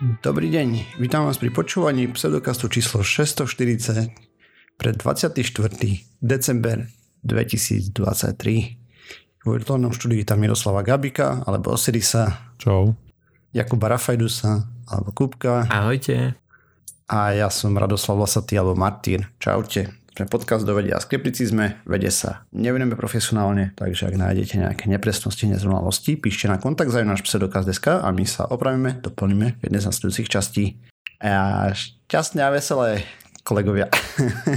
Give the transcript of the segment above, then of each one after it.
Dobrý deň, vítam vás pri počúvaní pseudokastu číslo 640 pre 24. december 2023. V virtuálnom štúdiu tam Miroslava Gabika alebo Osirisa. Čau. Jakuba Rafajdusa alebo Kupka. Ahojte. A ja som Radoslav Lasatý alebo Martin. Čaute. Sme podcast do vedia a skepticizme, vede sa nevenujeme profesionálne, takže ak nájdete nejaké nepresnosti, nezrovnalosti, píšte na kontakt za náš pseudokaz.sk a my sa opravíme, doplníme v jednej z nasledujúcich častí. A šťastne a veselé kolegovia.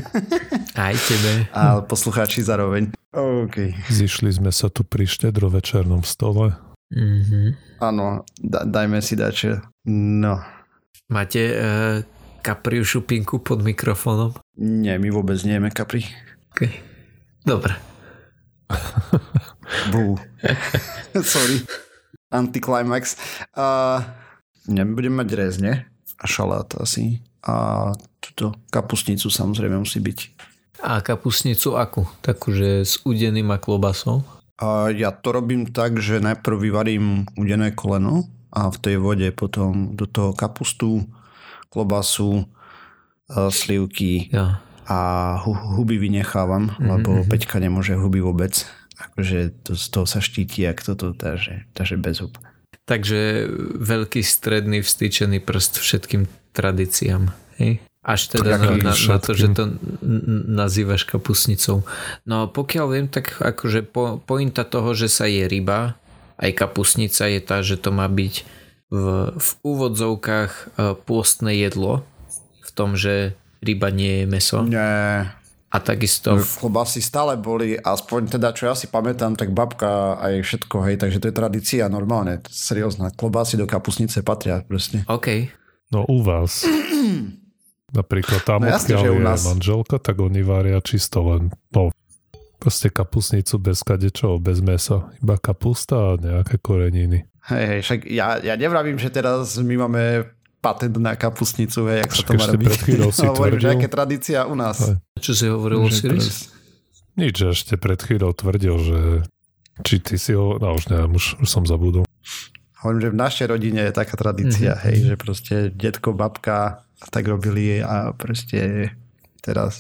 Aj tebe. A poslucháči zároveň. OK. Zišli sme sa tu pri štedrovečernom stole. Mm-hmm. Áno, da, dajme si dačo. No. Máte uh, kapriu šupinku pod mikrofónom? Nie, my vôbec nejeme kapri. Okay. Dobre. Bú. Sorry. Anticlimax. Uh, nebudem mať rezne a šalát asi. A túto kapusnicu samozrejme musí byť. A kapusnicu akú? Takúže s udeným a klobasou? A ja to robím tak, že najprv vyvarím udené koleno a v tej vode potom do toho kapustu, klobasu, e, slivky ja. a huby vynechávam, mm-hmm. lebo mhm. Peťka nemôže huby vôbec. Akože to, z toho sa štíti, ak toto, takže, takže bez hub. Takže veľký stredný vstýčený prst všetkým tradíciám. Hej? Až teda na, na, na to, že to nazývaš kapusnicou. No pokiaľ viem, tak akože po, pointa toho, že sa je ryba, aj kapusnica je tá, že to má byť v, v úvodzovkách e, pôstne jedlo, v tom, že ryba nie je meso. Nie. A takisto... V klobasy stále boli, aspoň teda čo ja si pamätám, tak babka aj všetko, hej, takže to je tradícia normálne, seriózna. Klobasy do kapusnice patria proste. OK. No u vás. Napríklad tam, no, jasne, odkiaľ je nás... manželka, tak oni varia čisto len, no, proste kapusnicu bez kadečov, bez mesa. Iba kapusta a nejaké koreniny. Hej, však ja, ja nevravím, že teraz my máme patent na kapusnicu, hej, jak sa to má robiť. Hovorím, že aké tradícia u nás. Hej. Čo si hovoril o Siris? Nič, že ešte pred chvíľou tvrdil, že či ty si ho, no už neviem, už, už som zabudol. Hovorím, že v našej rodine je taká tradícia, mm-hmm. hej, že proste detko, babka tak robili a proste teraz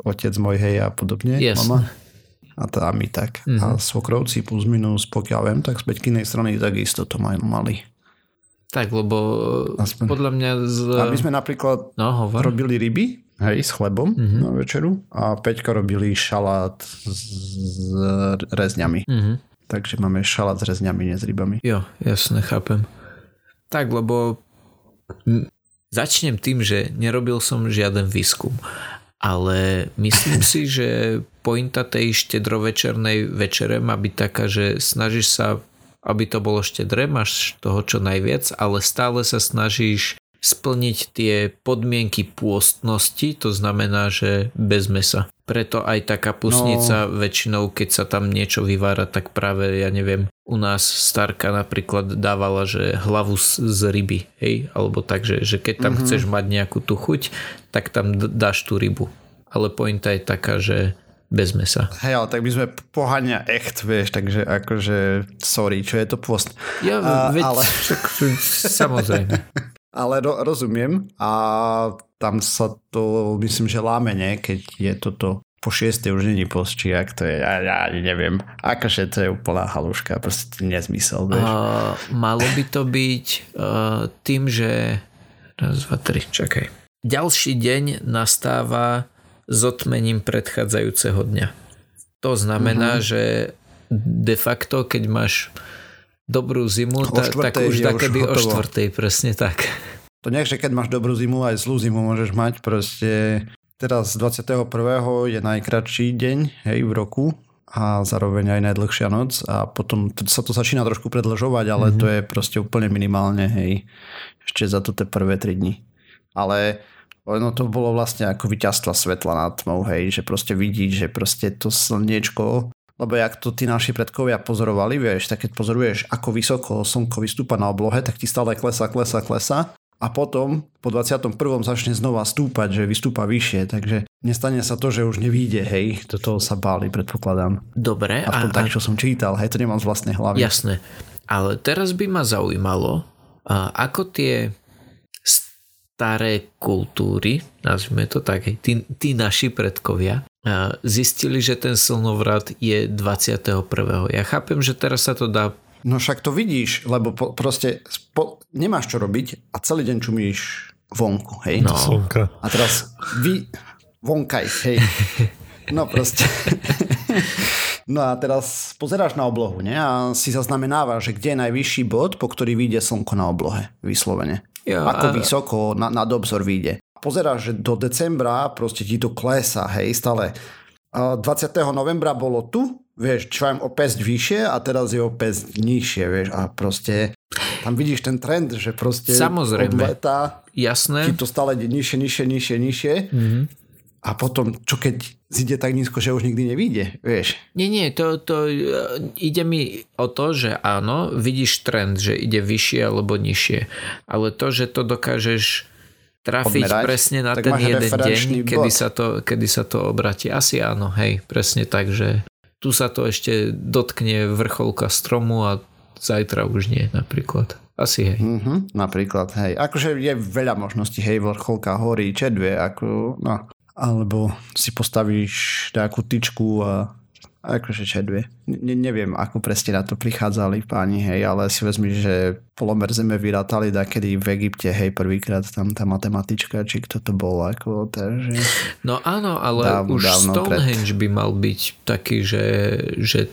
otec môj, hej, a podobne, yes. mama a teda my tak. Mm-hmm. A svokrovci plus minus, pokiaľ viem, tak z Peťkinej strany takisto to majú mali. Tak, lebo Aspoň. podľa mňa z... A my sme napríklad no, robili ryby, hej, s chlebom mm-hmm. na večeru a Peťka robili šalát s rezňami. Mm-hmm. Takže máme šalát s rezňami, nie s rybami. Jo, jasne, chápem. Tak, lebo začnem tým, že nerobil som žiaden výskum ale myslím si, že pointa tej štedrovečernej večere má byť taká, že snažíš sa, aby to bolo štedré, máš toho čo najviac, ale stále sa snažíš splniť tie podmienky pôstnosti, to znamená, že bez mesa. Preto aj tá kapusnica no. väčšinou, keď sa tam niečo vyvára, tak práve, ja neviem, u nás starka napríklad dávala, že hlavu z, z ryby, hej, alebo tak, že, že keď tam mm-hmm. chceš mať nejakú tú chuť, tak tam dáš tú rybu. Ale pointa je taká, že bez mesa. Hej, ale tak my sme pohania echt, vieš, takže akože sorry, čo je to post. Ja, uh, veď, ale... však, samozrejme. ale ro- rozumiem a tam sa to myslím, že láme, nie? keď je toto po šiestej už není post, či ak to je, ja, ja neviem. Akože to je úplná haluška, proste nezmysel. Vieš. Uh, malo by to byť uh, tým, že raz, dva, tri, čakaj. Ďalší deň nastáva s otmením predchádzajúceho dňa. To znamená, uh-huh. že de facto, keď máš dobrú zimu, ta, tak už takedy o štvrtej, presne tak. To nie, že keď máš dobrú zimu, aj zlú zimu môžeš mať. Proste teraz 21. je najkračší deň hej, v roku a zároveň aj najdlhšia noc a potom sa to začína trošku predlžovať, ale mm-hmm. to je proste úplne minimálne, hej, ešte za to tie prvé 3 dni. Ale ono to bolo vlastne ako vyťastva svetla nad tmou, hej, že proste vidíš, že proste to slniečko lebo jak to tí naši predkovia pozorovali, vieš, tak keď pozoruješ, ako vysoko slnko vystúpa na oblohe, tak ti stále klesa, klesa, klesa a potom po 21. začne znova stúpať, že vystúpa vyššie, takže nestane sa to, že už nevíde, hej, do toho sa báli, predpokladám. Dobre. Aspoň a, tak, čo som čítal, hej, to nemám z vlastnej hlavy. Jasné, ale teraz by ma zaujímalo, ako tie staré kultúry, nazvime to tak, tí, tí naši predkovia, zistili, že ten slnovrat je 21. Ja chápem, že teraz sa to dá No však to vidíš, lebo po, proste spo, nemáš čo robiť a celý deň čumíš vonku, hej? No. Slnka. A teraz vy vonkaj, hej. No proste. No a teraz pozeráš na oblohu ne? a si zaznamenáva, že kde je najvyšší bod, po ktorý vyjde slnko na oblohe, vyslovene. Ja, Ako a... vysoko na, nad obzor vyjde. Pozeráš, že do decembra proste ti to klesa, hej, stále. 20. novembra bolo tu, vieš, čo o pesť vyššie a teraz je o pesť nižšie, vieš, a proste tam vidíš ten trend, že proste Samozrejme. od leta Jasné. to stále nižšie, nižšie, nižšie, nižšie. Mm-hmm. A potom, čo keď zíde tak nízko, že už nikdy nevíde, vieš? Nie, nie, to, to e, ide mi o to, že áno, vidíš trend, že ide vyššie alebo nižšie. Ale to, že to dokážeš trafiť Odmerať, presne na ten jeden deň, kedy sa, to, kedy sa to obratí. Asi áno, hej, presne tak, že tu sa to ešte dotkne vrcholka stromu a zajtra už nie napríklad. Asi hej. Mm-hmm, napríklad, hej. Akože je veľa možností, hej, vrcholka horí, čedvie, ako, no. Alebo si postavíš nejakú tyčku a akože čedvie. Ne, neviem, ako presne na to prichádzali páni, hej, ale si vezmi, že polomer zeme vyrátali kedy v Egypte, hej, prvýkrát tam tá matematička, či kto to bol, ako, takže... No áno, ale dávno, už dávno Stonehenge pred... by mal byť taký, že, že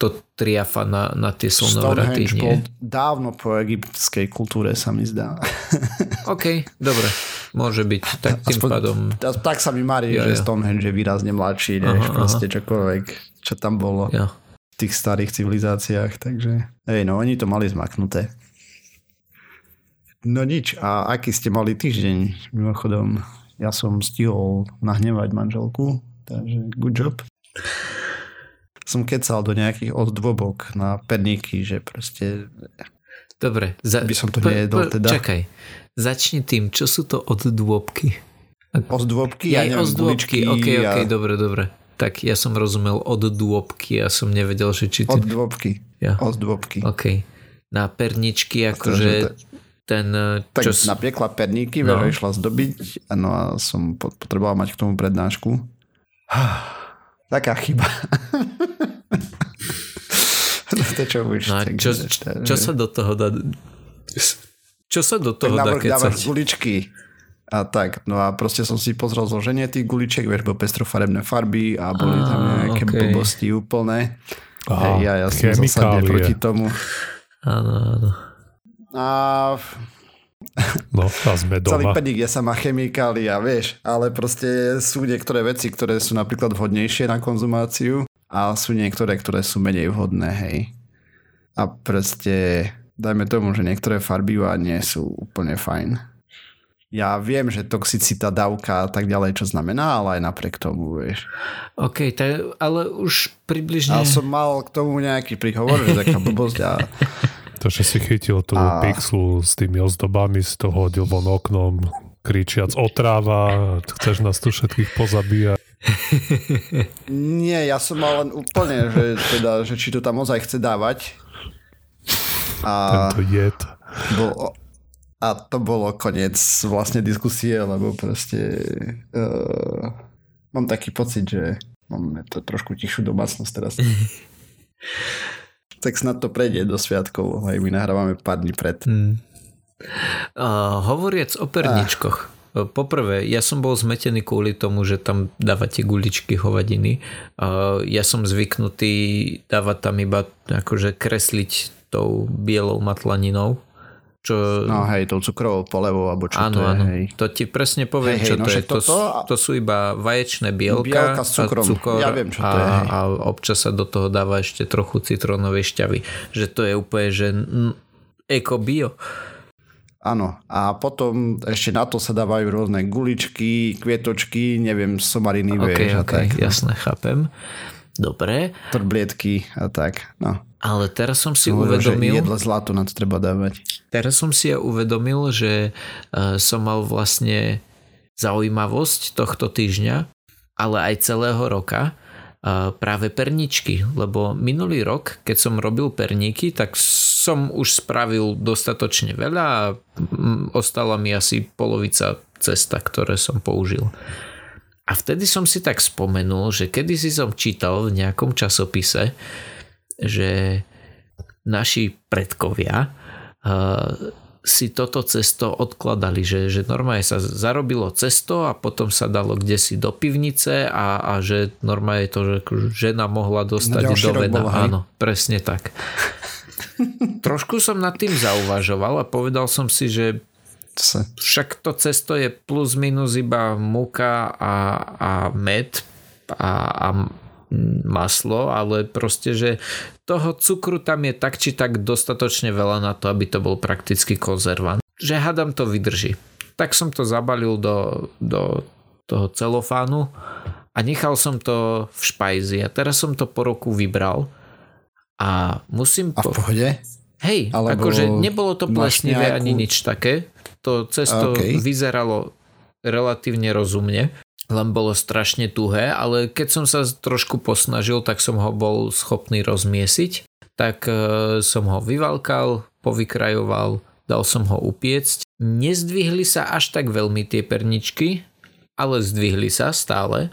to triafa na, na tie slnovraty, nie? bol dávno po egyptskej kultúre, sa mi zdá. OK, dobre. Môže byť. Tak tým Aspoň, pádom... Tak sa mi marí, ja, že. Stonehenge je výrazne mladší, než aha, proste aha. čokoľvek, čo tam bolo ja. v tých starých civilizáciách. Takže, hej, no oni to mali zmaknuté. No nič. A aký ste mali týždeň? Mimochodom, ja som stihol nahnevať manželku, takže good job som kecal do nejakých oddôbok na perníky, že proste... Dobre. Za... By som to nejedol teda. Čakaj. Začni tým, čo sú to oddôbky? Ozdôbky? Ja, ja neviem, ozdôbky. OK, OK, ja... dobre, dobre. Tak ja som rozumel od dôbky, ja som nevedel, že či... Ty... Od dôbky. Ja. Od dôbky. OK. Na perničky, akože ten... Tak čo... napiekla perníky, no. išla zdobiť, no a som potreboval mať k tomu prednášku. Taká chyba. no to čo už. No čo, čo, čo sa do toho dá... Čo sa do toho dá kecať? guličky a tak. No a proste som si pozrel zloženie tých guličiek, vieš, boli pestrofarebné farby a boli a, tam nejaké okay. blbosti úplné. Aha, Hej, ja, ja som zasadne proti tomu. Áno, áno. A No, a sme doma. Celý peník je sama chemikália, vieš, ale proste sú niektoré veci, ktoré sú napríklad vhodnejšie na konzumáciu a sú niektoré, ktoré sú menej vhodné, hej. A proste dajme tomu, že niektoré farby nie sú úplne fajn. Ja viem, že toxicita, dávka a tak ďalej, čo znamená, ale aj napriek tomu, vieš. OK, tak, ale už približne... Ale som mal k tomu nejaký príhovor, že taká blbosť a To, že si chytil tú a... pixlu s tými ozdobami, si to hodil von oknom, kričiac otráva, chceš nás tu všetkých pozabíjať. Nie, ja som mal len úplne, že, teda, že či to tam ozaj chce dávať. A Tento jed. Bol, a to bolo koniec vlastne diskusie, lebo proste uh, mám taký pocit, že máme to trošku tichšiu domácnosť teraz. tak snad to prejde do sviatkov, aj my nahrávame pár dní pred. Hmm. Uh, hovoriac o perničkoch. Ah. Poprvé, ja som bol zmetený kvôli tomu, že tam dávate guličky hovadiny. Ja som zvyknutý dávať tam iba akože kresliť tou bielou matlaninou čo... No hej, tou cukrovou polevou, alebo čo áno, to je. Áno, hej. to ti presne poviem, hej, čo hej, no, to je. To, to, to sú iba vaječné bielka, bielka s cukrom. a cukor ja viem, čo to je. Hej. A občas sa do toho dáva ešte trochu citrónovej šťavy. Že to je úplne, že eko bio. Áno, a potom ešte na to sa dávajú rôzne guličky, kvietočky, neviem, somariny, okay, vieš. Okay, tak, no. jasné, chápem. Dobre. Trblietky a tak, no. Ale teraz som si Hovoril, uvedomil... Že jedle zlato na to treba dávať. Teraz som si ja uvedomil, že uh, som mal vlastne zaujímavosť tohto týždňa, ale aj celého roka, práve perničky, lebo minulý rok, keď som robil perníky, tak som už spravil dostatočne veľa a ostala mi asi polovica cesta, ktoré som použil. A vtedy som si tak spomenul, že kedy si som čítal v nejakom časopise, že naši predkovia si toto cesto odkladali, že, že normálne sa zarobilo cesto a potom sa dalo kde si do pivnice a, a že normálne to, že žena mohla dostať do vena. Áno, presne tak. Trošku som nad tým zauvažoval a povedal som si, že však to cesto je plus minus iba muka a, a med a, a maslo, ale proste, že toho cukru tam je tak či tak dostatočne veľa na to, aby to bol prakticky konzervant. Že hadam to vydrží. Tak som to zabalil do, do toho celofánu a nechal som to v špajzi a teraz som to po roku vybral a musím... A v pohode? Hej, Alebo akože nebolo to plesnivé nejakú... ani nič také. To cesto okay. vyzeralo relatívne rozumne len bolo strašne tuhé, ale keď som sa trošku posnažil, tak som ho bol schopný rozmiesiť. Tak e, som ho vyvalkal, povykrajoval, dal som ho upiecť. Nezdvihli sa až tak veľmi tie perničky, ale zdvihli sa stále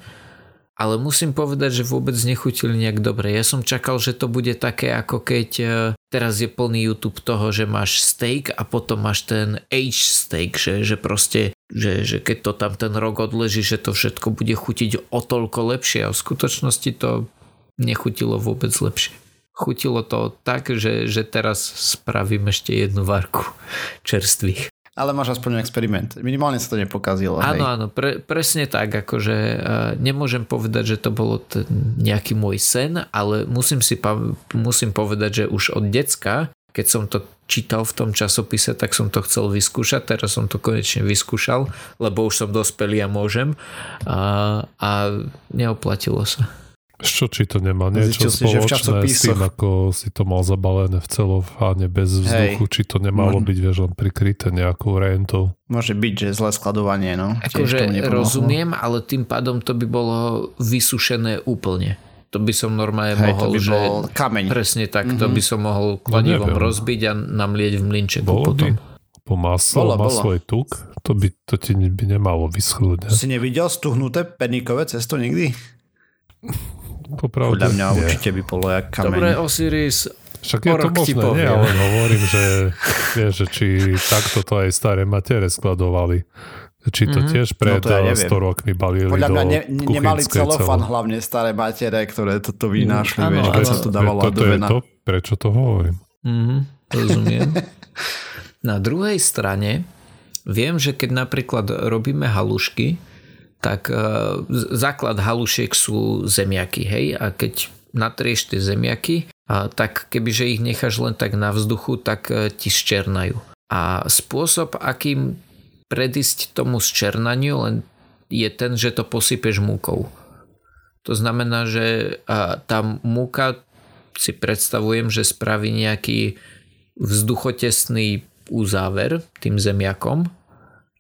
ale musím povedať, že vôbec nechutili nejak dobre. Ja som čakal, že to bude také ako keď e, teraz je plný YouTube toho, že máš steak a potom máš ten age steak, že, že proste, že, že keď to tam ten rok odleží, že to všetko bude chutiť o toľko lepšie a v skutočnosti to nechutilo vôbec lepšie. Chutilo to tak, že, že teraz spravím ešte jednu varku čerstvých. Ale máš aspoň experiment. Minimálne sa to nepokazilo. Áno, hej. áno, pre, presne tak. Akože uh, nemôžem povedať, že to bolo t- nejaký môj sen, ale musím si pa- musím povedať, že už od decka, keď som to čítal v tom časopise, tak som to chcel vyskúšať. Teraz som to konečne vyskúšal, lebo už som dospelý a môžem. Uh, a neoplatilo sa. Čo, či to nemá niečo si, spoločné s tým, ako si to mal zabalené v celofáne bez vzduchu, Hej. či to nemalo byť, vieš, len prikryté nejakou rentou. Môže byť, že zlé skladovanie, no. Akože rozumiem, ale tým pádom to by bolo vysušené úplne. To by som normálne Hej, mohol, to by že... Bol kameň. Presne tak, mm-hmm. to mhm. by som mohol no kladivom no, rozbiť a namlieť v mlinčeku bolo potom. By po maslo, bola, maslo je tuk, to by to ti by nemalo vyschnúť. Ne? Si nevidel stuhnuté peníkové cesto nikdy? Popravde, Podľa mňa nie. určite by bolo jak kameň. Dobre, Osiris, však je to možné, nie, ale hovorím, že, vieš, že či takto to aj staré matere skladovali. Či to mm-hmm. tiež pred no to ja 100 rokmi balili Podľa mňa ne, nemali celofan celé. hlavne staré matere, ktoré toto vynášli, mm, vieš, keď sa to dávalo do vena. To, prečo to hovorím. Mm-hmm, rozumiem. Na druhej strane viem, že keď napríklad robíme halušky, tak e, základ halušiek sú zemiaky, hej, a keď natrieš tie zemiaky, a tak kebyže ich necháš len tak na vzduchu, tak e, ti zčernajú. A spôsob, akým predísť tomu zčernaniu, len je ten, že to posypeš múkou. To znamená, že tá múka si predstavujem, že spraví nejaký vzduchotesný uzáver tým zemiakom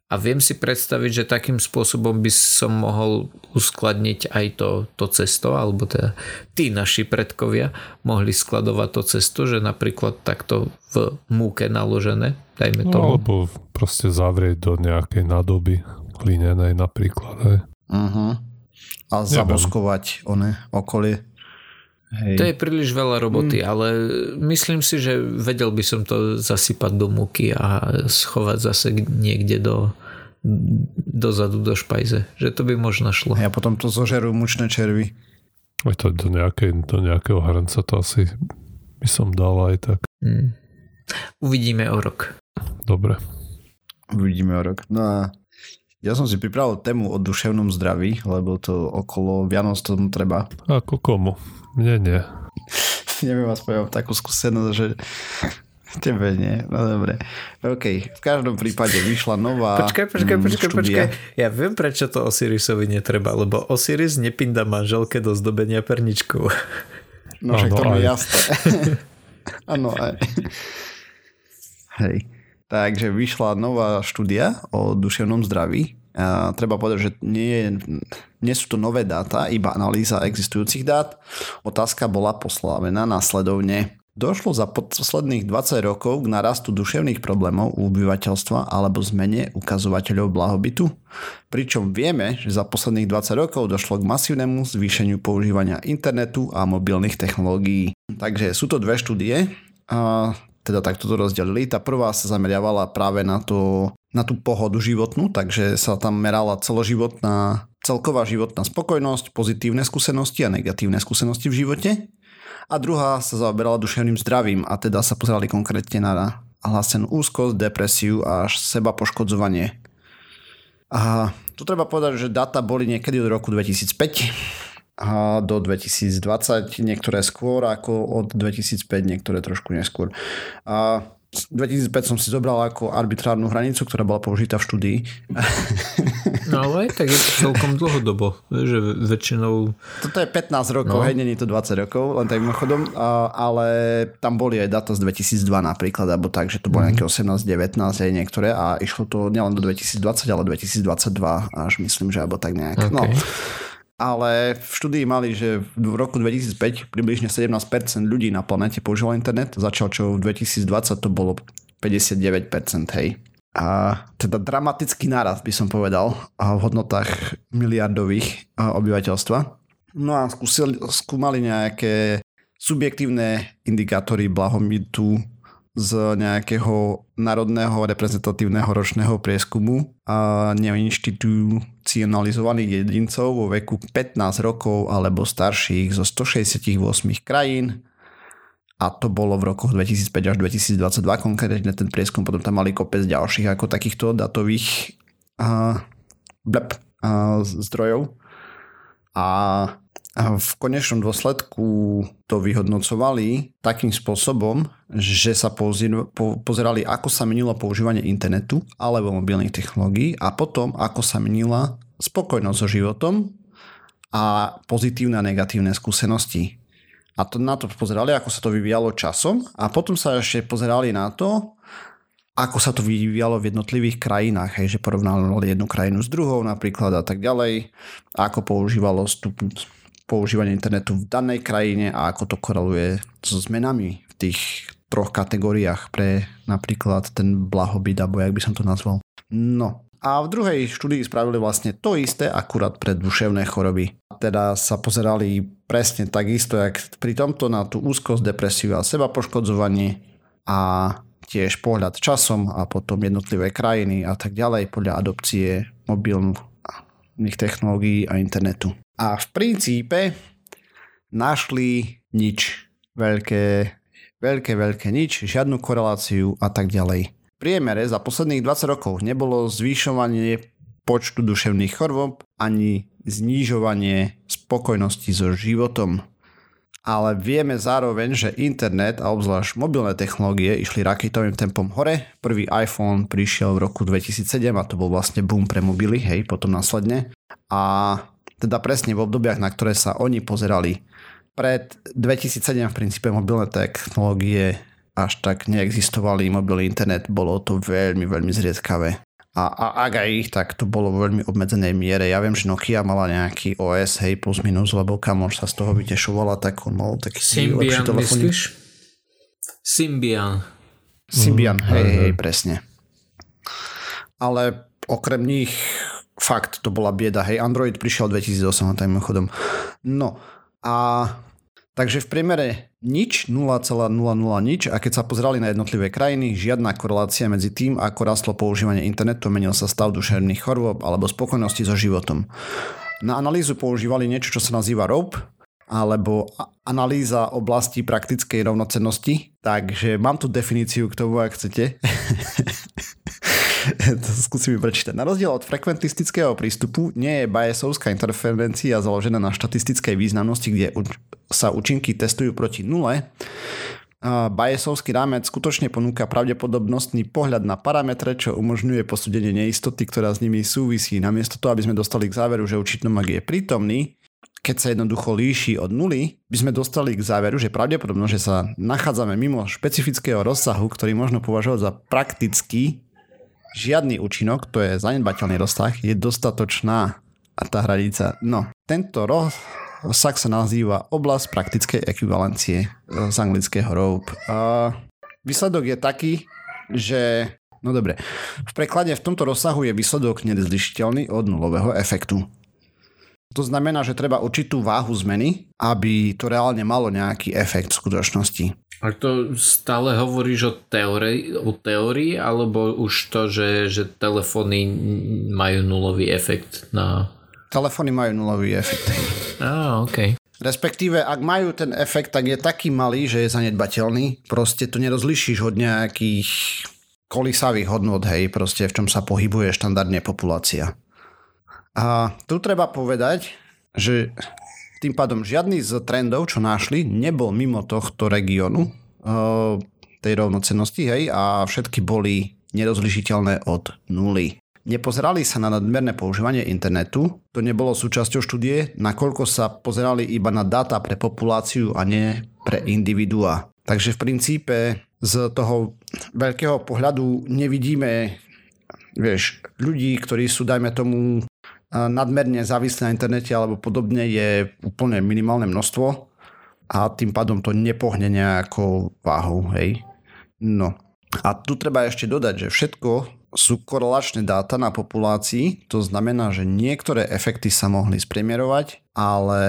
a viem si predstaviť, že takým spôsobom by som mohol uskladniť aj to, to cesto, alebo teda tí naši predkovia mohli skladovať to cesto, že napríklad takto v múke naložené, dajme no, tomu. alebo proste zavrieť do nejakej nádoby hlinenej napríklad. Hej. Uh-huh. A zaboskovať one okolie. Hej. To je príliš veľa roboty, mm. ale myslím si, že vedel by som to zasypať do múky a schovať zase niekde do, dozadu do špajze. Že to by možno šlo. A potom to zožerú mučné červy. Aj to do, nejakej, do nejakého hrnca to asi by som dal aj tak. Mm. Uvidíme o rok. Dobre. Uvidíme o rok. No a ja som si pripravil tému o duševnom zdraví, lebo to okolo Vianoc tomu treba. Ako komu? Mne nie. Neviem vás povedať takú skúsenosť, že Tebe nie, no dobre. OK, v každom prípade vyšla nová Počkaj, počkaj, mm, počkaj, počkaj. Ja viem, prečo to Osirisovi netreba, lebo Osiris nepinda manželke do zdobenia perničkou. No však to je jasné. Áno, aj. Hej. Takže vyšla nová štúdia o duševnom zdraví Uh, treba povedať, že nie, nie sú to nové dáta, iba analýza existujúcich dát. Otázka bola poslávená následovne. Došlo za posledných 20 rokov k narastu duševných problémov u obyvateľstva alebo zmene ukazovateľov blahobytu, pričom vieme, že za posledných 20 rokov došlo k masívnemu zvýšeniu používania internetu a mobilných technológií. Takže sú to dve štúdie, a teda takto to rozdelili. Tá prvá sa zameriavala práve na, to, na tú pohodu životnú, takže sa tam merala celoživotná, celková životná spokojnosť, pozitívne skúsenosti a negatívne skúsenosti v živote a druhá sa zaoberala duševným zdravím a teda sa pozerali konkrétne na hlásenú úzkosť, depresiu a až seba poškodzovanie. A tu treba povedať, že data boli niekedy od roku 2005 a do 2020, niektoré skôr ako od 2005, niektoré trošku neskôr. A 2005 som si zobral ako arbitrárnu hranicu, ktorá bola použitá v štúdii. No ale aj tak je to celkom dlhodobo, že väčšinou... Toto je 15 rokov, no. hej, není to 20 rokov, len tak mimochodom, ale tam boli aj data z 2002 napríklad, alebo tak, že to bolo mm. nejaké 18, 19 aj niektoré a išlo to nielen do 2020, ale 2022 až myslím, že alebo tak nejak. No. Okay. No ale v štúdii mali, že v roku 2005 približne 17% ľudí na planete používalo internet, začal čo v 2020 to bolo 59%, hej. A teda dramatický náraz by som povedal v hodnotách miliardových obyvateľstva. No a skúsili, skúmali nejaké subjektívne indikátory blahomitu z nejakého národného reprezentatívneho ročného prieskumu a neinštitucionalizovaných jedincov vo veku 15 rokov alebo starších zo 168 krajín. A to bolo v rokoch 2005 až 2022 konkrétne ten prieskum, potom tam mali kopec ďalších ako takýchto datových uh, blep, uh, zdrojov. A v konečnom dôsledku to vyhodnocovali takým spôsobom, že sa pozerali, ako sa menilo používanie internetu alebo mobilných technológií a potom, ako sa menila spokojnosť so životom a pozitívne a negatívne skúsenosti. A to, na to pozerali, ako sa to vyvíjalo časom a potom sa ešte pozerali na to, ako sa to vyvíjalo v jednotlivých krajinách, hej, že porovnávali jednu krajinu s druhou napríklad a tak ďalej, ako používalo stup, používanie internetu v danej krajine a ako to koreluje so zmenami v tých troch kategóriách pre napríklad ten blahobyt, alebo jak by som to nazval. No, a v druhej štúdii spravili vlastne to isté akurát pre duševné choroby. Teda sa pozerali presne takisto, jak pri tomto na tú úzkosť, depresiu a seba poškodzovanie a tiež pohľad časom a potom jednotlivé krajiny a tak ďalej podľa adopcie mobilných technológií a internetu. A v princípe našli nič. Veľké, veľké, veľké nič, žiadnu koreláciu a tak ďalej. V priemere za posledných 20 rokov nebolo zvýšovanie počtu duševných chorôb ani znižovanie spokojnosti so životom. Ale vieme zároveň, že internet a obzvlášť mobilné technológie išli raketovým tempom hore. Prvý iPhone prišiel v roku 2007 a to bol vlastne boom pre mobily, hej, potom následne. A teda presne v obdobiach, na ktoré sa oni pozerali. Pred 2007 v princípe mobilné technológie až tak neexistovali, mobilný internet, bolo to veľmi, veľmi zriedkavé. A, a ak aj ich, tak to bolo vo veľmi obmedzenej miere. Ja viem, že Nokia mala nejaký OS, hej, plus minus, lebo kamoš sa z toho vytešovala, tak on mal taký Symbian, myslíš? Symbian. Symbian, hej, hej, presne. Ale okrem nich fakt, to bola bieda. Hej, Android prišiel 2008, tak mimochodom. No a takže v priemere nič, 0,00 nič a keď sa pozerali na jednotlivé krajiny, žiadna korelácia medzi tým, ako rastlo používanie internetu, menil sa stav duševných chorôb alebo spokojnosti so životom. Na analýzu používali niečo, čo sa nazýva ROPE, alebo analýza oblasti praktickej rovnocennosti. Takže mám tu definíciu k tomu, ak chcete. to skúsim prečítať. Na rozdiel od frekventistického prístupu nie je biasovská interferencia založená na štatistickej významnosti, kde sa účinky testujú proti nule. Bayesovský rámec skutočne ponúka pravdepodobnostný pohľad na parametre, čo umožňuje posúdenie neistoty, ktorá s nimi súvisí. Namiesto toho, aby sme dostali k záveru, že účinok je prítomný, keď sa jednoducho líši od nuly, by sme dostali k záveru, že pravdepodobnosť, že sa nachádzame mimo špecifického rozsahu, ktorý možno považovať za praktický, žiadny účinok, to je zanedbateľný rozsah, je dostatočná a tá hranica. No, tento rozsah sa nazýva oblasť praktickej ekvivalencie z anglického rope. A výsledok je taký, že No dobre. V preklade v tomto rozsahu je výsledok nerozlišiteľný od nulového efektu. To znamená, že treba určitú váhu zmeny, aby to reálne malo nejaký efekt v skutočnosti. A to stále hovoríš o teórii, o teórii alebo už to, že, že telefóny majú nulový efekt na... Telefóny majú nulový efekt. Á, ok. Respektíve, ak majú ten efekt, tak je taký malý, že je zanedbateľný. Proste to nerozlišíš od nejakých kolisavých hodnot, hej, proste v čom sa pohybuje štandardne populácia. A tu treba povedať, že tým pádom žiadny z trendov, čo našli, nebol mimo tohto regiónu tej rovnocenosti, hej, a všetky boli nerozlišiteľné od nuly. Nepozerali sa na nadmerné používanie internetu, to nebolo súčasťou štúdie, nakoľko sa pozerali iba na dáta pre populáciu a nie pre individua. Takže v princípe z toho veľkého pohľadu nevidíme vieš, ľudí, ktorí sú, dajme tomu, nadmerne závislí na internete alebo podobne je úplne minimálne množstvo a tým pádom to nepohne nejakou váhou, hej. No. A tu treba ešte dodať, že všetko sú korelačné dáta na populácii, to znamená, že niektoré efekty sa mohli spremierovať, ale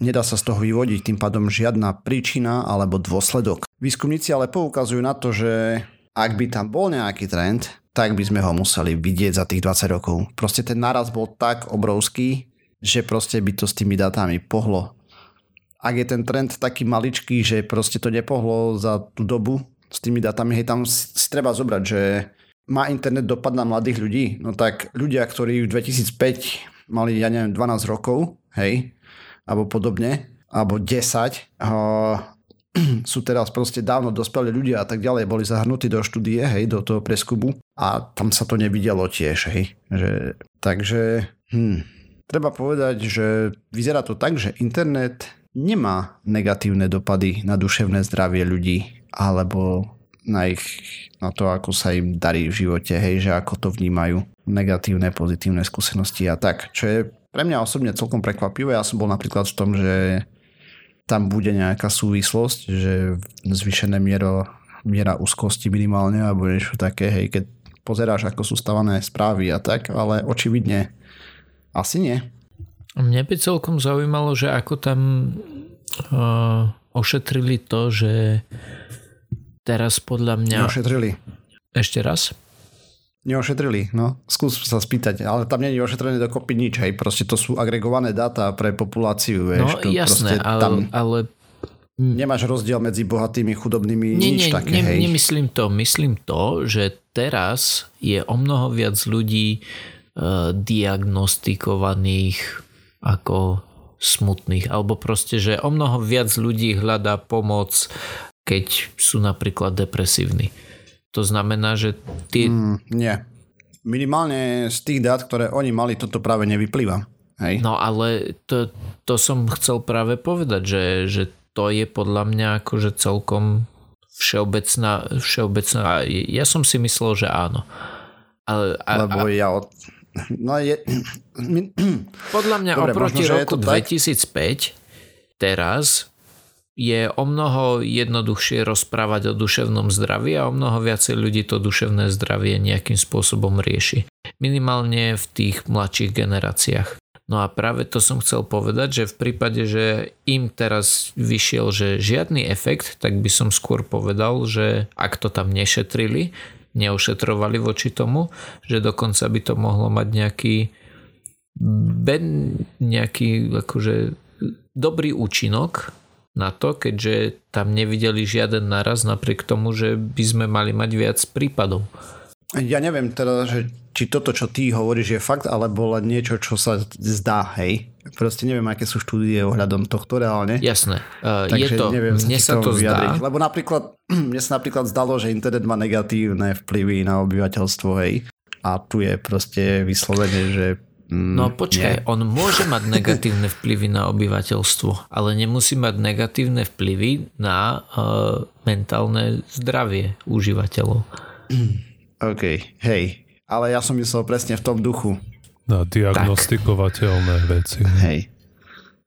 nedá sa z toho vyvodiť tým pádom žiadna príčina alebo dôsledok. Výskumníci ale poukazujú na to, že ak by tam bol nejaký trend, tak by sme ho museli vidieť za tých 20 rokov. Proste ten náraz bol tak obrovský, že proste by to s tými datami pohlo. Ak je ten trend taký maličký, že proste to nepohlo za tú dobu s tými datami, hej, tam si treba zobrať, že má internet dopad na mladých ľudí? No tak ľudia, ktorí v 2005 mali, ja neviem, 12 rokov, hej, alebo podobne, alebo 10, uh, sú teraz proste dávno dospelí ľudia a tak ďalej, boli zahrnutí do štúdie, hej, do toho preskubu a tam sa to nevidelo tiež, hej. Že, takže, hm, treba povedať, že vyzerá to tak, že internet nemá negatívne dopady na duševné zdravie ľudí, alebo na ich, na to, ako sa im darí v živote, hej, že ako to vnímajú, negatívne, pozitívne skúsenosti a tak, čo je pre mňa osobne celkom prekvapivé. Ja som bol napríklad v tom, že tam bude nejaká súvislosť, že zvýšené miero, miera úzkosti minimálne alebo niečo také, hej, keď pozeráš, ako sú stavané správy a tak, ale očividne asi nie. Mne by celkom zaujímalo, že ako tam uh, ošetrili to, že teraz podľa mňa... Neošetrili. Ešte raz? Neošetrili, no. Skús sa spýtať, ale tam nie je ošetrené dokopy nič, hej. Proste to sú agregované dáta pre populáciu, vieš. No jasné, ale, tam ale... Nemáš rozdiel medzi bohatými, chudobnými, nie, nič nie, také, ne, hej. Nemyslím to, myslím to, že teraz je o mnoho viac ľudí uh, diagnostikovaných ako smutných, alebo proste, že o mnoho viac ľudí hľadá pomoc keď sú napríklad depresívni. To znamená, že ty... Mm, nie. Minimálne z tých dát, ktoré oni mali, toto práve nevyplýva. Hej? No ale to, to som chcel práve povedať, že, že to je podľa mňa akože celkom všeobecná, všeobecná ja som si myslel, že áno. Ale, a, Lebo ja od... No je... Podľa mňa Dobre, oproti možno, roku 2005 teraz je o mnoho jednoduchšie rozprávať o duševnom zdraví a o mnoho viacej ľudí to duševné zdravie nejakým spôsobom rieši. Minimálne v tých mladších generáciách. No a práve to som chcel povedať, že v prípade, že im teraz vyšiel, že žiadny efekt, tak by som skôr povedal, že ak to tam nešetrili, neošetrovali voči tomu, že dokonca by to mohlo mať nejaký ben, nejaký akože dobrý účinok na to, keďže tam nevideli žiaden naraz napriek tomu, že by sme mali mať viac prípadov. Ja neviem teda, že či toto, čo ty hovoríš, je fakt, alebo len niečo, čo sa zdá, hej? Proste neviem, aké sú štúdie ohľadom tohto reálne. Jasné. Uh, Takže je to, neviem, mne sa to vyjadriť. zdá. Lebo napríklad, mne sa napríklad zdalo, že internet má negatívne vplyvy na obyvateľstvo, hej? A tu je proste vyslovene, že no počkaj, nie. on môže mať negatívne vplyvy na obyvateľstvo, ale nemusí mať negatívne vplyvy na uh, mentálne zdravie užívateľov. OK, hej. ale ja som myslel presne v tom duchu. Na diagnostikovateľné tak. veci. Hej.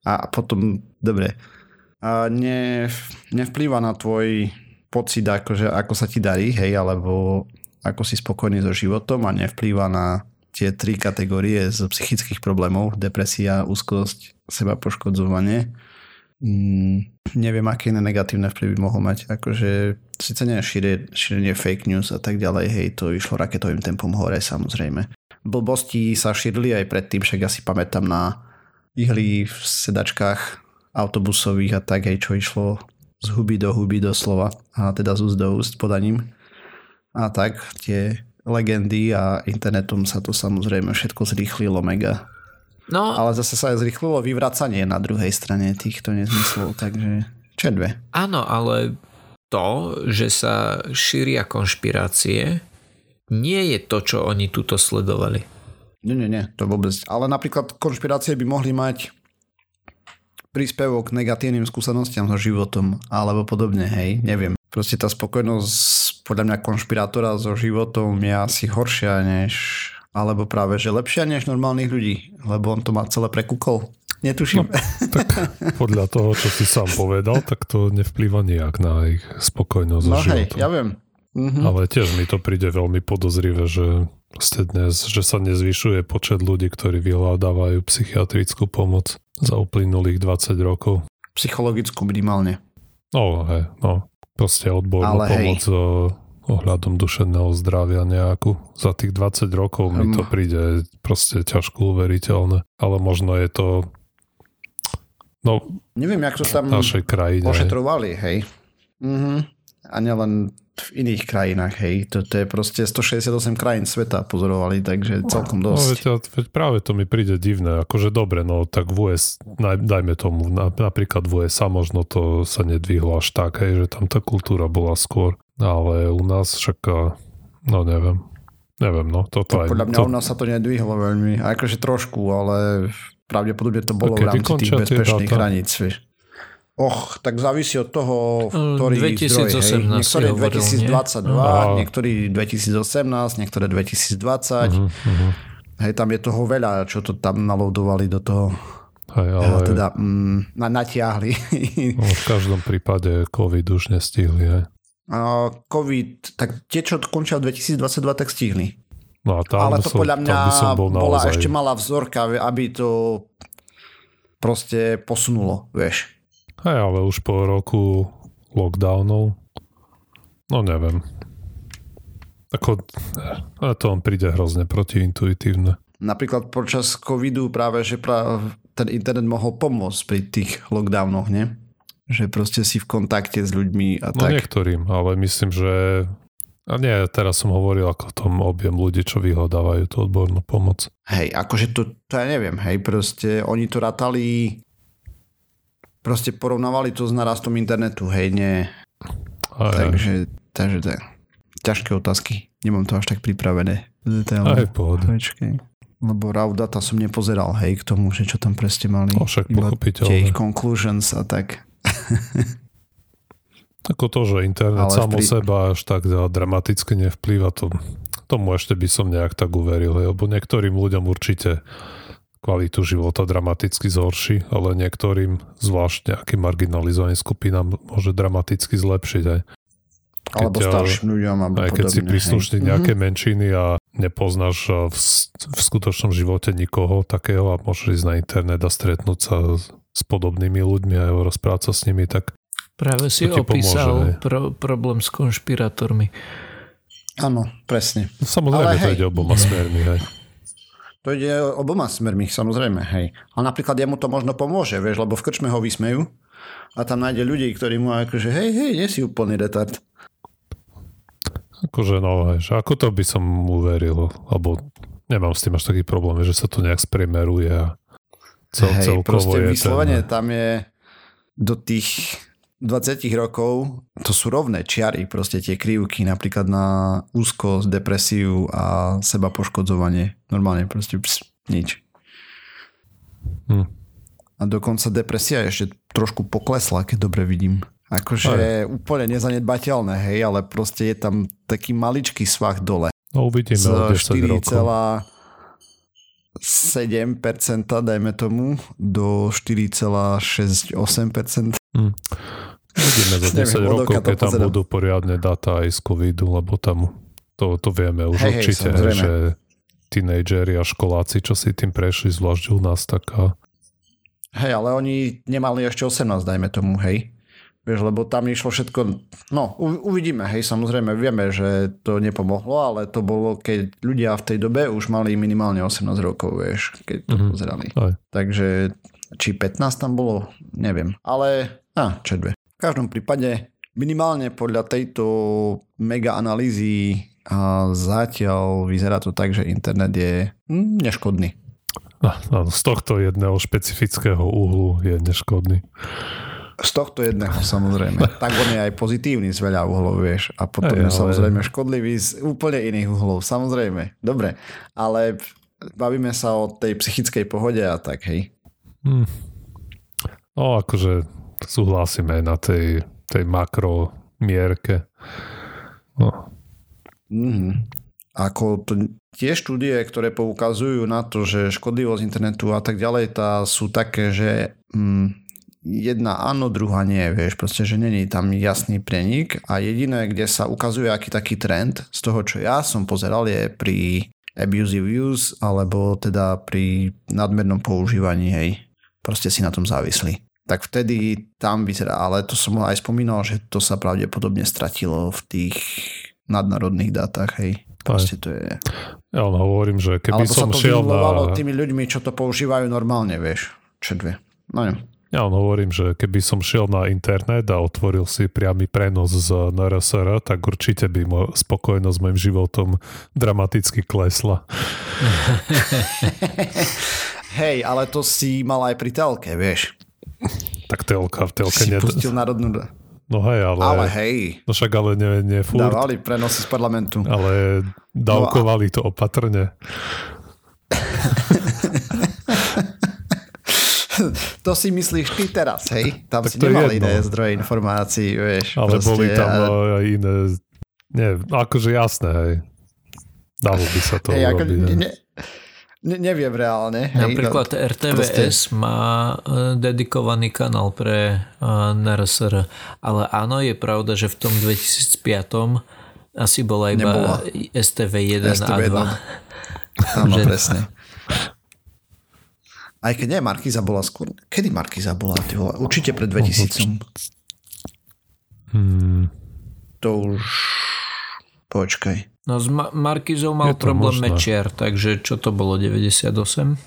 A potom, dobre, a ne, nevplýva na tvoj pocit, akože, ako sa ti darí, hej, alebo ako si spokojný so životom a nevplýva na tie tri kategórie z psychických problémov, depresia, úzkosť, seba poškodzovanie. Mm, neviem, aké iné negatívne vplyvy mohol mať. Akože síce nie šíre, šírenie fake news a tak ďalej, hej, to išlo raketovým tempom hore samozrejme. Blbosti sa šírili aj predtým, však asi pamätám na ihly v sedačkách autobusových a tak, hej, čo išlo z huby do huby doslova a teda z úst do úst podaním a tak tie legendy a internetom sa to samozrejme všetko zrýchlilo mega. No, ale zase sa zrýchlilo vyvracanie na druhej strane týchto nezmyslov, takže čo dve. Áno, ale to, že sa šíria konšpirácie, nie je to, čo oni tuto sledovali. Nie, nie, nie, to vôbec. Ale napríklad konšpirácie by mohli mať príspevok k negatívnym skúsenostiam so životom, alebo podobne, hej, neviem. Proste tá spokojnosť podľa mňa konšpirátora so životom je asi horšia než alebo práve, že lepšia než normálnych ľudí, lebo on to má celé prekúkol. Netuším. No, tak podľa toho, čo si sám povedal, tak to nevplýva nejak na ich spokojnosť no, so hej, ja viem. Mhm. Ale tiež mi to príde veľmi podozrivé, že dnes, že sa nezvyšuje počet ľudí, ktorí vyhľadávajú psychiatrickú pomoc za uplynulých 20 rokov. Psychologickú minimálne. No, hej, no. Proste odbornú Ale pomoc hej. ohľadom dušenného zdravia nejakú. Za tých 20 rokov mi to príde proste ťažko uveriteľné. Ale možno je to no, Neviem, jak to tam našej krajine. ošetrovali, hej. Mhm. A nielen v iných krajinách, hej. To, to je proste 168 krajín sveta pozorovali, takže celkom no, dosť. No, veď, veď práve to mi príde divné, akože dobre, no tak v US, dajme tomu, napríklad v USA možno to sa nedvihlo až tak, hej, že tam tá kultúra bola skôr, ale u nás však, no neviem, neviem, no toto aj... Podľa mňa to... u nás sa to nedvihlo veľmi, akože trošku, ale pravdepodobne to bolo v rámci tých bezpečných hraníc, vieš. Och, tak závisí od toho, v ktorý 2018 zdroj, hej. Niektoré hovoril, 2022, nie? niektorí 2018, niektoré 2020. Uh-huh, uh-huh. Hej, tam je toho veľa, čo to tam naloadovali do toho. Hej, ale... Teda mm, na, natiahli. No, v každom prípade COVID už nestihli, hej. COVID, tak tie, čo končia v 2022, tak stihli. No a tam ale to som, podľa mňa bola naozaj... ešte malá vzorka, aby to proste posunulo, vieš. Hej, ale už po roku lockdownov, no neviem. Ako, ale to on príde hrozne protiintuitívne. Napríklad počas covidu práve, že práve ten internet mohol pomôcť pri tých lockdownoch, nie? Že proste si v kontakte s ľuďmi a no tak. niektorým, ale myslím, že a nie, teraz som hovoril ako o tom objem ľudí, čo vyhľadávajú tú odbornú pomoc. Hej, akože to, to ja neviem, hej, proste oni to ratali proste porovnávali to s narastom internetu, hej, nie. Aj, takže, takže tak. Ťažké otázky. Nemám to až tak pripravené. Detailne. Aj pohode. Počkej. Lebo raw data som nepozeral, hej, k tomu, že čo tam presne mali. No však pochopiteľné. Tie ich conclusions a tak. Ako to, že internet Ale samo pri... seba až tak dramaticky nevplýva, to, tomu ešte by som nejak tak uveril, lebo niektorým ľuďom určite kvalitu života dramaticky zhorší, ale niektorým, zvlášť nejakým marginalizovaným skupinám, môže dramaticky zlepšiť aj. Keď, alebo starším ľuďom. Alebo aj keď si príslušný nejaké mm-hmm. menšiny a nepoznáš v, v skutočnom živote nikoho takého a môžeš ísť na internet a stretnúť sa s podobnými ľuďmi a rozprávať sa s nimi, tak Práve si opísal pomôže, pro, problém s konšpirátormi. Áno, presne. Samozrejme, Ale to hej. ide oboma smermi, hej. To ide oboma smermi, samozrejme, hej. Ale napríklad jemu to možno pomôže, vieš, lebo v krčme ho vysmejú a tam nájde ľudí, ktorí mu akože hej, hej, nie si úplný retard. Akože no, hej, ako to by som uveril, alebo nemám s tým až taký problém, že sa to nejak spremeruje a cel, hej, celkovo je vyslovene ten... tam je do tých 20 rokov to sú rovné čiary, proste tie krivky napríklad na úzkosť, depresiu a seba poškodzovanie. Normálne proste ps, nič. Hm. A dokonca depresia ešte trošku poklesla, keď dobre vidím. Akože Aj. úplne nezanedbateľné, hej, ale proste je tam taký maličký svah dole. No uvidíme z o 10 rokov. 7%, dajme tomu, do 4,68%. Hmm. Uvidíme za 10 Neviem, rokov, keď tam budú poriadne dáta aj z covidu, lebo tam to, to vieme už hej, určite, hej, že tínejdžeri a školáci, čo si tým prešli, zvlášť u nás, tak... Hej, ale oni nemali ešte 18, dajme tomu, hej. Vieš, lebo tam išlo všetko, no uvidíme, hej, samozrejme vieme, že to nepomohlo, ale to bolo, keď ľudia v tej dobe už mali minimálne 18 rokov, vieš, keď to mm-hmm. pozerali. Aj. Takže či 15 tam bolo, neviem, ale a, čo dve. Každom prípade minimálne podľa tejto mega analýzy a zatiaľ vyzerá to tak, že internet je hm, neškodný. No, z tohto jedného špecifického úhlu je neškodný. Z tohto jedného samozrejme. tak on je aj pozitívny z veľa uhlov, vieš. A potom aj, je ale... samozrejme škodlivý z úplne iných uhlov. Samozrejme. Dobre. Ale bavíme sa o tej psychickej pohode a tak, hej. Hmm. No akože súhlasíme na tej, tej makro mierke. No. Mm-hmm. Ako to, tie štúdie, ktoré poukazujú na to, že škodlivosť internetu a tak ďalej, tá sú také, že mm, jedna áno, druhá nie, vieš, proste, že není tam jasný prenik a jediné, kde sa ukazuje aký taký trend z toho, čo ja som pozeral, je pri abusive use alebo teda pri nadmernom používaní, hej, proste si na tom závislí. Tak vtedy tam vyzerá, ale to som aj spomínal, že to sa pravdepodobne stratilo v tých nadnárodných dátach, hej. Proste to je... Ja len hovorím, že keby Alebo som sa to šiel na... tými ľuďmi, čo to používajú normálne, vieš. Čo dve. No neviem. Ja len hovorím, že keby som šiel na internet a otvoril si priamy prenos z NRSR, tak určite by mo- spokojnosť s mojim životom dramaticky klesla. Hej, ale to si mal aj pri telke, vieš. Tak telka v telke... Si ned... pustil národnú... No hej, ale... Ale hej. No však ale nie, nie furt. Dávali prenosy z parlamentu. Ale dávkovali no a... to opatrne. to si myslíš ty teraz, hej? Tam tak si nemal iné zdroje informácií, vieš. Ale proste, boli tam a... aj iné, nie, akože jasné, hej. Dalo by sa to hej, urobiť. Ako, ne, ne, neviem reálne. Hej, Napríklad no, RTVS proste... má e, dedikovaný kanál pre uh, e, NRSR, ale áno, je pravda, že v tom 2005 asi bola iba Nebola. STV 1 STV a 2. Áno, presne. Aj keď nie, Markiza bola skôr. Kedy Markiza bola? Ty vole? Určite pred 2000. Hmm. To už... Počkaj. No s Ma- Markizou mal problém možné. Mečiar, takže čo to bolo, 98?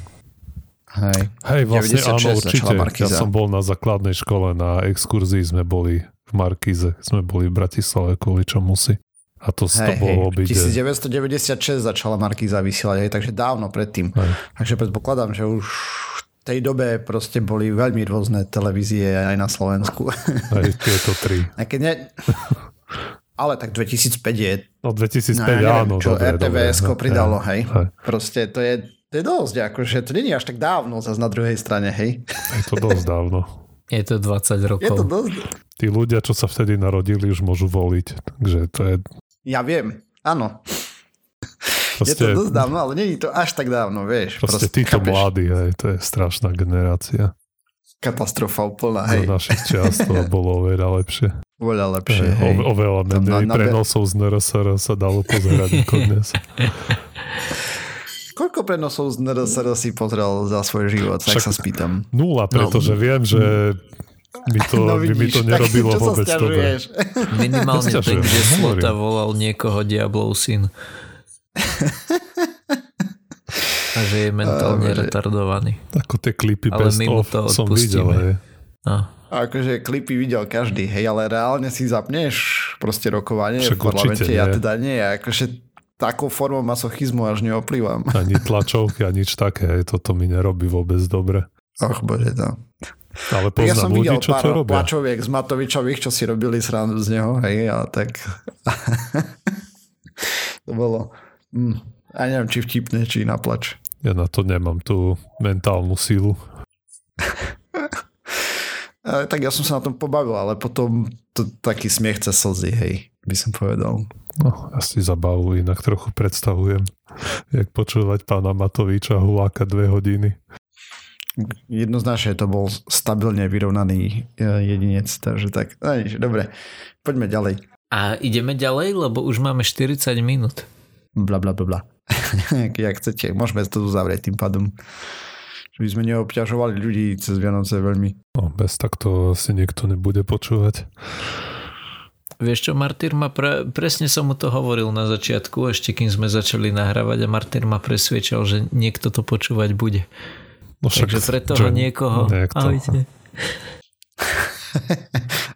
Hej. Hej, vlastne áno, určite. Ja som bol na základnej škole, na exkurzii sme boli v Markize. Sme boli v Bratislave kvôli čomu si. A to, hej, to bolo hej, 1996 začala Markíza vysielať, hej, takže dávno predtým. Hej. Takže predpokladám, že už v tej dobe proste boli veľmi rôzne televízie aj na Slovensku. Aj tieto tri. A keď ne... Ale tak 2005 je... No 2005 no, neviem, áno. Čo dobre, RTVS dobre, pridalo, hej. hej. Proste to je, to je dosť, akože to je až tak dávno zase na druhej strane, hej. Je to dosť dávno. Je to 20 rokov. Je to dosť... Tí ľudia, čo sa vtedy narodili, už môžu voliť. Takže to je ja viem, áno. Proste, je to dosť dávno, ale je to až tak dávno, vieš. Proste, proste títo chápeš? mladí, hej, to je strašná generácia. Katastrofa úplná, hej. Za našich čas to bolo oveľa lepšie. Oveľa lepšie, hej. O, oveľa menej na, prenosov z NRSR sa dalo pozerať ako dnes. Koľko prenosov z NRSR si pozrel za svoj život, tak sa spýtam. Nula, pretože no. viem, že mi to, no vidíš, by mi to nerobilo tak, vôbec dobre. Minimálne tak, že Slota volal niekoho Diablov syn. A že je mentálne uh, retardovaný. Ako tie klipy ale best of to som videl. Hej. No. Akože klipy videl každý, hej, ale reálne si zapneš proste rokovanie Však v parlamente, ja teda nie. Akože takou formou masochizmu až neoplývam. Ani tlačovky, ani nič také, toto mi nerobí vôbec dobre. Ach bože, to. Ale poznám ja som ľudí, videl čo pár to robia. plačoviek z Matovičových, čo si robili srandu z neho, hej, a tak to bolo hm, ja neviem, či vtipné, či na plač. Ja na to nemám tú mentálnu sílu. Tak ja som sa na tom pobavil, ale potom to taký smiech cez slzy, hej. by som povedal. No, asi zabavu inak trochu predstavujem, jak počúvať pána Matoviča huláka dve hodiny. Jednoznačne to bol stabilne vyrovnaný e, jedinec, takže tak, no, dobre, poďme ďalej. A ideme ďalej, lebo už máme 40 minút. Bla bla bla bla. Jak chcete, môžeme to zavrieť tým pádom. Že by sme neobťažovali ľudí cez Vianoce veľmi. No, bez takto asi nikto nebude počúvať. Vieš čo, Martyr ma pre, presne som mu to hovoril na začiatku, ešte kým sme začali nahrávať a Martyr ma presviečal, že niekto to počúvať bude. No však, Takže pre toho niekoho. Niekto. Ahojte.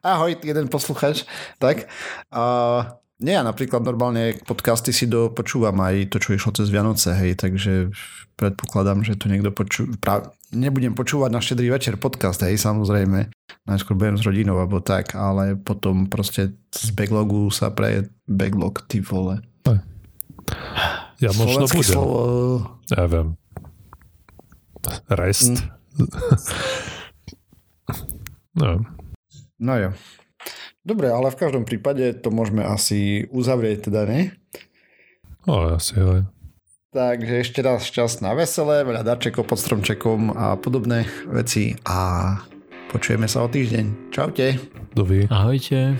Ahoj, jeden posluchač. Tak, uh, nie, ja napríklad normálne podcasty si dopočúvam aj to, čo išlo cez Vianoce, hej, takže predpokladám, že to niekto počú... Pra... Nebudem počúvať na štedrý večer podcast, hej, samozrejme. Najskôr budem s rodinou, alebo tak, ale potom proste z backlogu sa pre backlog, ty vole. Ja možno budem. Slovo... Ja viem. Rest. Mm. no. No jo. Dobre, ale v každom prípade to môžeme asi uzavrieť teda, ne? No, asi aj. Takže ešte raz šťastná veselé, veľa darčekov pod stromčekom a podobné veci a počujeme sa o týždeň. Čaute. Dovi. Ahojte.